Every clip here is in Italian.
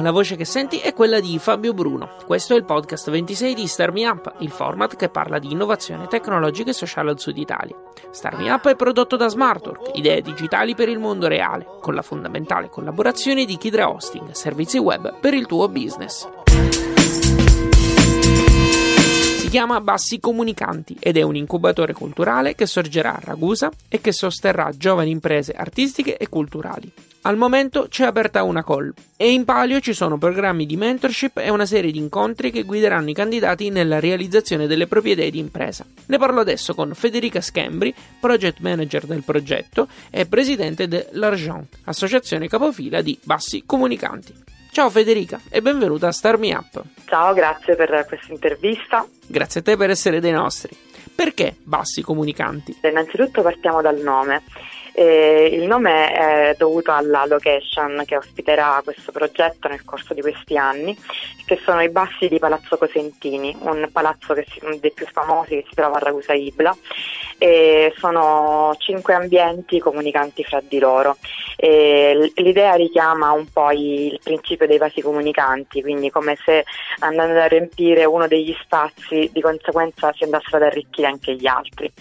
La voce che senti è quella di Fabio Bruno. Questo è il podcast 26 di Star Me Up, il format che parla di innovazione tecnologica e sociale al sud Italia. Star Me Up è prodotto da Smartwork, idee digitali per il mondo reale, con la fondamentale collaborazione di Kidra Hosting, servizi web per il tuo business. Chiama Bassi Comunicanti ed è un incubatore culturale che sorgerà a Ragusa e che sosterrà giovani imprese artistiche e culturali. Al momento c'è aperta una call e in palio ci sono programmi di mentorship e una serie di incontri che guideranno i candidati nella realizzazione delle proprie idee di impresa. Ne parlo adesso con Federica Schembri, project manager del progetto e presidente dell'Argent, associazione capofila di Bassi Comunicanti. Ciao Federica e benvenuta a Star Me Up. Ciao, grazie per questa intervista. Grazie a te per essere dei nostri. Perché Bassi Comunicanti? Innanzitutto partiamo dal nome. Eh, il nome è dovuto alla location che ospiterà questo progetto nel corso di questi anni, che sono i bassi di Palazzo Cosentini, un palazzo si, dei più famosi che si trova a Ragusa Ibla. E sono cinque ambienti comunicanti fra di loro. E l'idea richiama un po' il principio dei vasi comunicanti, quindi come se andando a riempire uno degli spazi di conseguenza si andassero ad arricchire anche gli altri.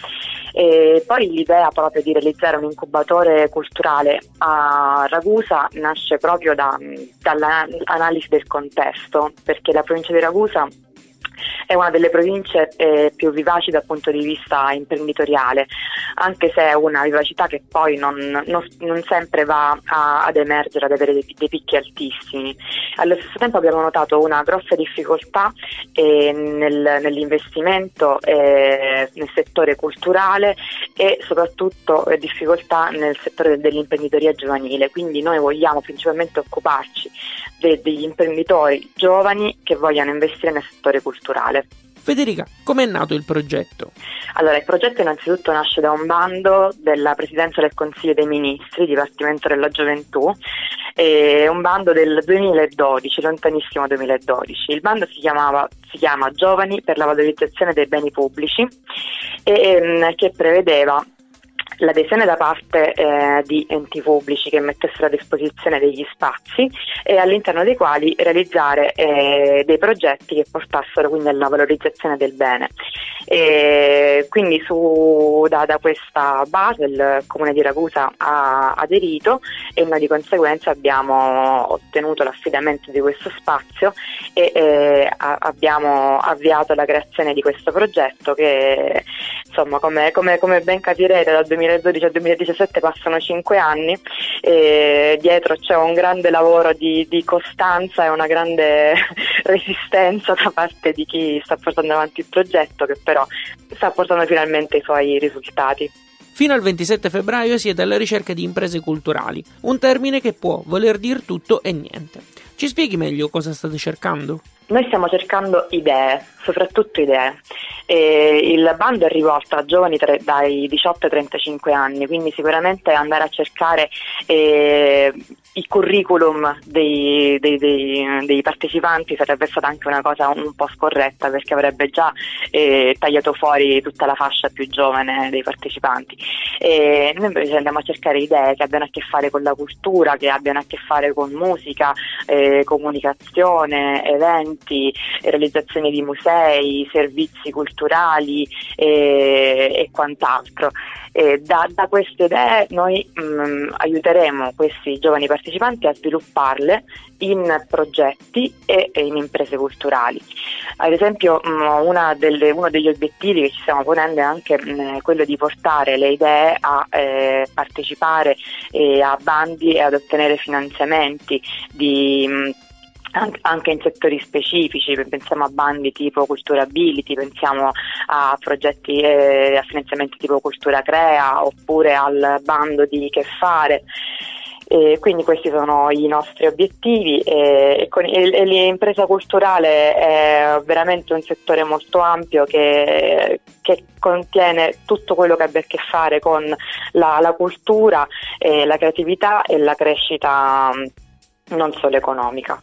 E poi l'idea proprio di realizzare un incubatore culturale a Ragusa nasce proprio da, dall'analisi del contesto, perché la provincia di Ragusa è una delle province eh, più vivaci dal punto di vista imprenditoriale, anche se è una vivacità che poi non, non, non sempre va a, ad emergere, ad avere dei, dei, picchi altissimi. Allo stesso tempo abbiamo notato una grossa difficoltà eh, nel, nell'investimento eh, nel settore culturale e soprattutto eh, difficoltà nel settore dell'imprenditoria giovanile, quindi noi vogliamo principalmente occuparci de, degli imprenditori giovani che vogliano investire nel settore culturale. Federica, com'è nato il progetto? Allora, il progetto innanzitutto nasce da un bando della Presidenza del Consiglio dei Ministri, Dipartimento della Gioventù, è un bando del 2012, lontanissimo 2012. Il bando si, chiamava, si chiama Giovani per la valorizzazione dei beni pubblici e ehm, che prevedeva l'adesione da parte eh, di enti pubblici che mettessero a disposizione degli spazi e all'interno dei quali realizzare eh, dei progetti che portassero quindi alla valorizzazione del bene. E quindi su, da, da, questa base il Comune di Ragusa ha aderito e noi di conseguenza abbiamo ottenuto l'affidamento di questo spazio e eh, abbiamo avviato la creazione di questo progetto che insomma come, come, come ben capirete dal 2012 al 2017 passano cinque anni e dietro c'è un grande lavoro di, di costanza e una grande resistenza da parte di chi sta portando avanti il progetto che però sta portando finalmente i suoi risultati. Fino al 27 febbraio siete alla ricerca di imprese culturali, un termine che può voler dire tutto e niente. Ci spieghi meglio cosa state cercando? Noi stiamo cercando idee, soprattutto idee. E il bando è rivolto a giovani tra, dai 18 ai 35 anni, quindi sicuramente andare a cercare eh, il curriculum dei, dei, dei, dei, partecipanti sarebbe stata anche una cosa un po' scorretta perché avrebbe già eh, tagliato fuori tutta la fascia più giovane dei partecipanti. E noi invece andiamo a cercare idee che abbiano a che fare con la cultura, che abbiano a che fare con musica, eh, comunicazione, eventi, realizzazione di musei, servizi culturali eh, e quant'altro. Da, da, queste idee noi mh, mm, aiuteremo questi giovani partecipanti a svilupparle in progetti e, e in imprese culturali. Ad esempio mh, mm, delle, uno degli obiettivi che ci stiamo ponendo è anche mh, mm, quello di portare le idee a eh, partecipare eh, a bandi e ad ottenere finanziamenti di anche in settori specifici, pensiamo a bandi tipo Cultura Ability, pensiamo a progetti eh, a finanziamenti tipo Cultura Crea oppure al bando di Che Fare. E quindi questi sono i nostri obiettivi e, e, con, e l'impresa culturale è veramente un settore molto ampio che, che contiene tutto quello che abbia a che fare con la, la cultura, la creatività e la crescita non solo economica.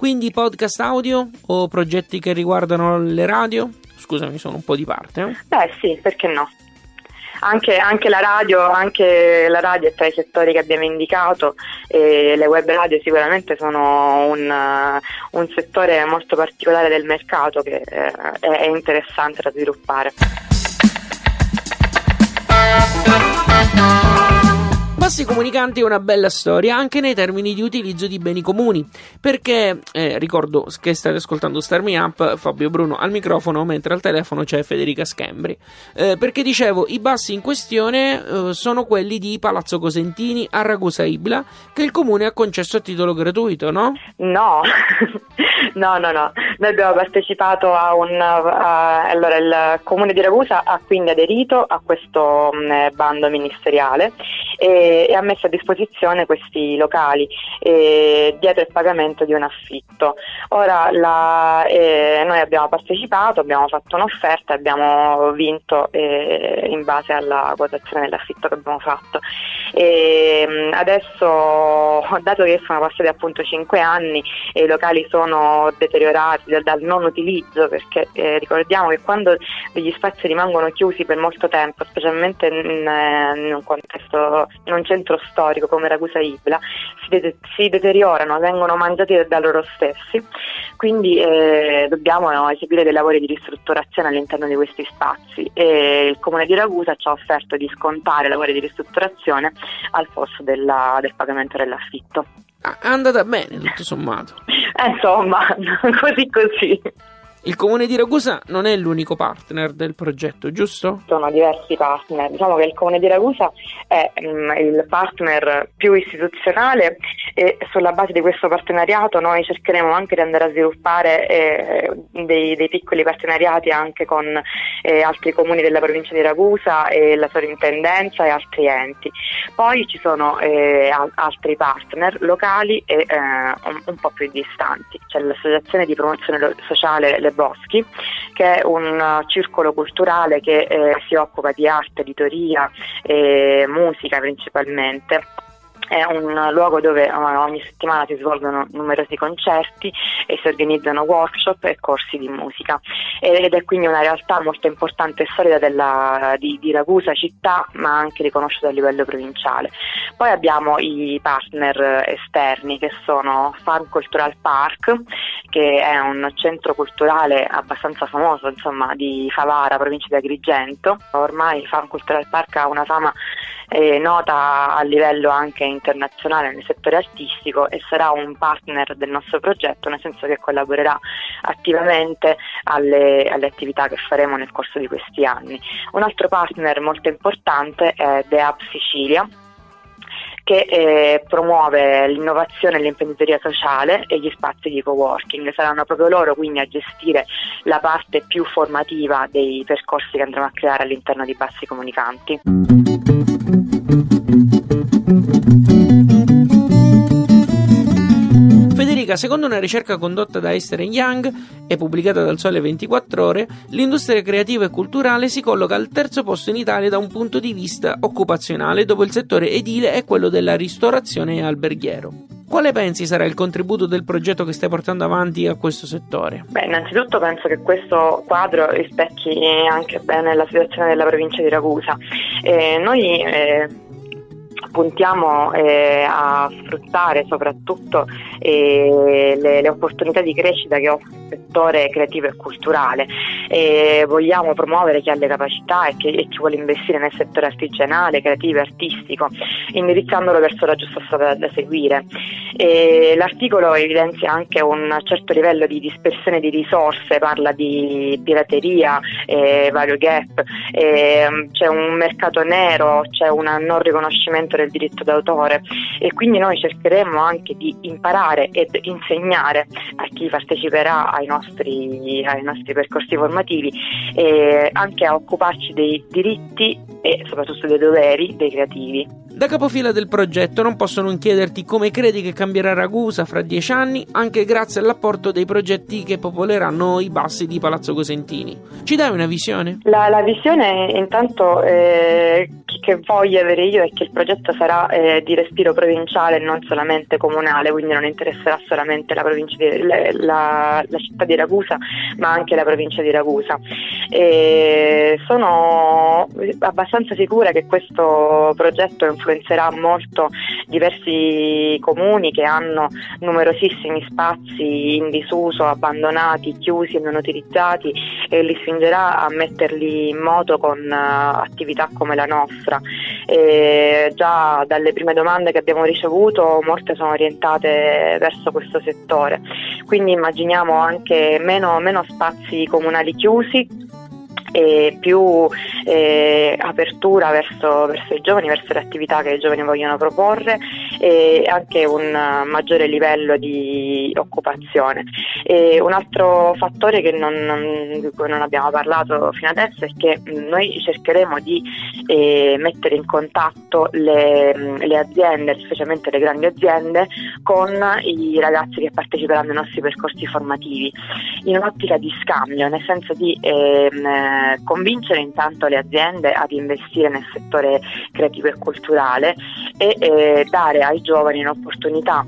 Quindi podcast audio o progetti che riguardano le radio? Scusami, sono un po' di parte. Eh? Beh sì, perché no? Anche, anche, la radio, anche, la radio, è tra i settori che abbiamo indicato e le web radio sicuramente sono un, un settore molto particolare del mercato che eh, è interessante da sviluppare. Passi Comunicanti è una bella storia anche nei termini di utilizzo di beni comuni, perché eh, ricordo che state ascoltando Star Me Up, Fabio Bruno al microfono, mentre al telefono c'è Federica Schembri. Eh, perché dicevo, i bassi in questione eh, sono quelli di Palazzo Cosentini a Ragusa Ibla, che il comune ha concesso a titolo gratuito, no? No, no, no, no. Noi abbiamo partecipato a un... A, allora, il comune di Ragusa ha quindi aderito a questo mh, mm, bando ministeriale e, e, ha messo a disposizione questi locali eh, dietro il pagamento di un affitto. Ora la, eh, noi abbiamo partecipato, abbiamo fatto un'offerta abbiamo vinto eh, in base alla quotazione dell'affitto che abbiamo fatto. E, adesso, dato che sono passati appunto 5 anni e i locali sono deteriorati dal, dal non utilizzo, perché eh, ricordiamo che quando degli spazi rimangono chiusi per molto tempo, specialmente in, in un contesto in un centro storico come Ragusa Ibla, si, de- si deteriorano, vengono mangiati da loro stessi, quindi eh, dobbiamo eseguire dei lavori di ristrutturazione all'interno di questi spazi e il comune di Ragusa ci ha offerto di scontare lavori di ristrutturazione al posto della, del pagamento dell'affitto. Ah, è andata bene tutto sommato. Eh, insomma, così così. Il comune di Ragusa non è l'unico partner del progetto, giusto? Sono diversi partner. Diciamo che il comune di Ragusa è mm, il partner più istituzionale e sulla base di questo partenariato noi cercheremo anche di andare a sviluppare eh, dei, dei, piccoli partenariati anche con eh, altri comuni della provincia di Ragusa e la sovrintendenza e altri enti. Poi ci sono eh, altri partner locali e eh, un, un, po' più distanti. C'è l'associazione di promozione sociale Le Boschi, che è un circolo culturale che eh, si occupa di arte, editoria e musica principalmente è un luogo dove eh, ogni settimana si svolgono numerosi concerti e si organizzano workshop e corsi di musica ed è quindi una realtà molto importante e solida della, di, di Ragusa città ma anche riconosciuta a livello provinciale. Poi abbiamo i partner esterni che sono Farm Cultural Park che è un centro culturale abbastanza famoso insomma, di Favara, provincia di Agrigento. Ormai Farm Cultural Park ha una fama eh, nota a livello anche internazionale nel settore artistico e sarà un partner del nostro progetto, nel senso che collaborerà attivamente alle, alle attività che faremo nel corso di questi anni. Un altro partner molto importante è The Hub Sicilia, che eh, promuove l'innovazione e l'imprenditoria sociale e gli spazi di co-working. Saranno proprio loro quindi a gestire la parte più formativa dei percorsi che andremo a creare all'interno di Bassi Comunicanti. Federica, secondo una ricerca condotta da Esther Young e pubblicata dal Sole 24 Ore, l'industria creativa e culturale si colloca al terzo posto in Italia da un punto di vista occupazionale, dopo il settore edile e quello della ristorazione e alberghiero. Quale pensi sarà il contributo del progetto che stai portando avanti a questo settore? Beh, innanzitutto penso che questo quadro rispecchi anche bene la situazione della provincia di Ragusa. Eh, noi eh, puntiamo eh, a sfruttare soprattutto eh, le, le, opportunità di crescita che offre settore creativo e culturale. E vogliamo promuovere chi ha le capacità e, che, e chi vuole investire nel settore artigianale, creativo e artistico, indirizzandolo verso la giusta strada da seguire. E l'articolo evidenzia anche un certo livello di dispersione di risorse, parla di pirateria, eh, vario gap, eh, c'è un mercato nero, c'è un non riconoscimento il diritto d'autore e quindi noi cercheremo anche di imparare ed insegnare a chi parteciperà ai nostri, ai nostri percorsi formativi e anche a occuparci dei diritti e soprattutto dei doveri dei creativi. Da capofila del progetto non posso non chiederti come credi che cambierà Ragusa fra dieci anni, anche grazie all'apporto dei progetti che popoleranno i bassi di Palazzo Cosentini. Ci dai una visione? La, la visione intanto eh, che voglio avere io è che il progetto sarà eh, di respiro provinciale e non solamente comunale, quindi non interesserà solamente la, di, la, la, la città di Ragusa, ma anche la provincia di Ragusa. E sono abbastanza sicura che questo progetto influenzerà molto diversi comuni che hanno numerosissimi spazi in disuso, abbandonati, chiusi e non utilizzati e li spingerà a metterli in moto con uh, attività come la nostra. E già dalle prime domande che abbiamo ricevuto molte sono orientate verso questo settore, quindi immaginiamo anche meno, meno spazi comunali chiusi e più eh, apertura verso, verso, i giovani, verso le attività che i giovani vogliono proporre e anche un maggiore livello di occupazione. E un altro fattore non, non, di cui non abbiamo parlato fino adesso è che noi cercheremo di eh, mettere in contatto le, le, aziende, specialmente le grandi aziende, con i ragazzi che parteciperanno ai nostri percorsi formativi in un'ottica di scambio, nel senso di ehm, convincere intanto le aziende ad investire nel settore creativo e culturale e eh, dare ai giovani un'opportunità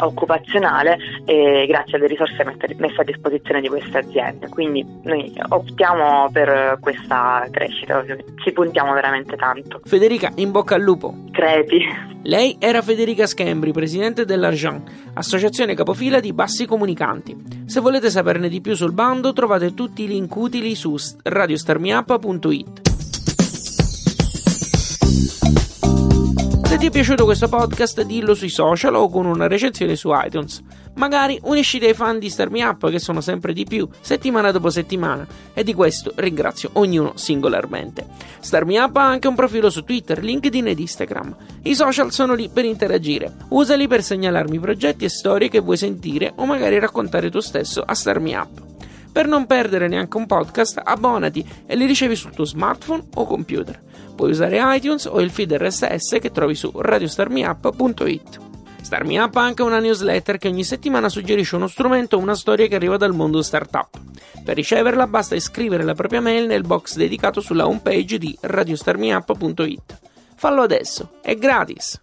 occupazionale eh, grazie alle risorse messe a disposizione di queste aziende. Quindi noi optiamo per questa crescita, ci puntiamo veramente tanto. Federica, in bocca al lupo. Crepi. Lei era Federica Schembri, presidente dell'Argent, associazione capofila di bassi comunicanti. Se volete saperne di più sul bando trovate tutti i link utili su radiostarmiup.it. ti è piaciuto questo podcast, dillo sui social o con una recensione su iTunes. Magari unisci dei fan di Star Me Up, che sono sempre di più, settimana dopo settimana, e di questo ringrazio ognuno singolarmente. Star Me Up ha anche un profilo su Twitter, LinkedIn ed Instagram. I social sono lì per interagire. Usali per segnalarmi progetti e storie che vuoi sentire o magari raccontare tu stesso a Star Me Up. Per non perdere neanche un podcast, abbonati e li ricevi sul tuo smartphone o computer. Puoi usare iTunes o il feed RSS che trovi su radiostarmiup.it. Starmi Up ha anche una newsletter che ogni settimana suggerisce uno strumento o una storia che arriva dal mondo startup. Per riceverla basta iscrivere la propria mail nel box dedicato sulla homepage di radiostarmiup.it. Fallo adesso, è gratis!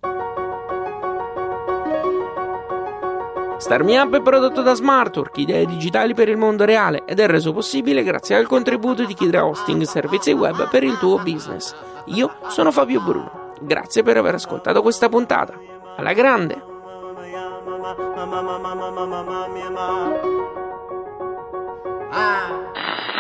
Starmi Up è prodotto da Smartwork, idee digitali per il mondo reale ed è reso possibile grazie al contributo di chi hosting servizi web per il tuo business. Io sono Fabio Bruno. Grazie per aver ascoltato questa puntata. Alla grande! Ah.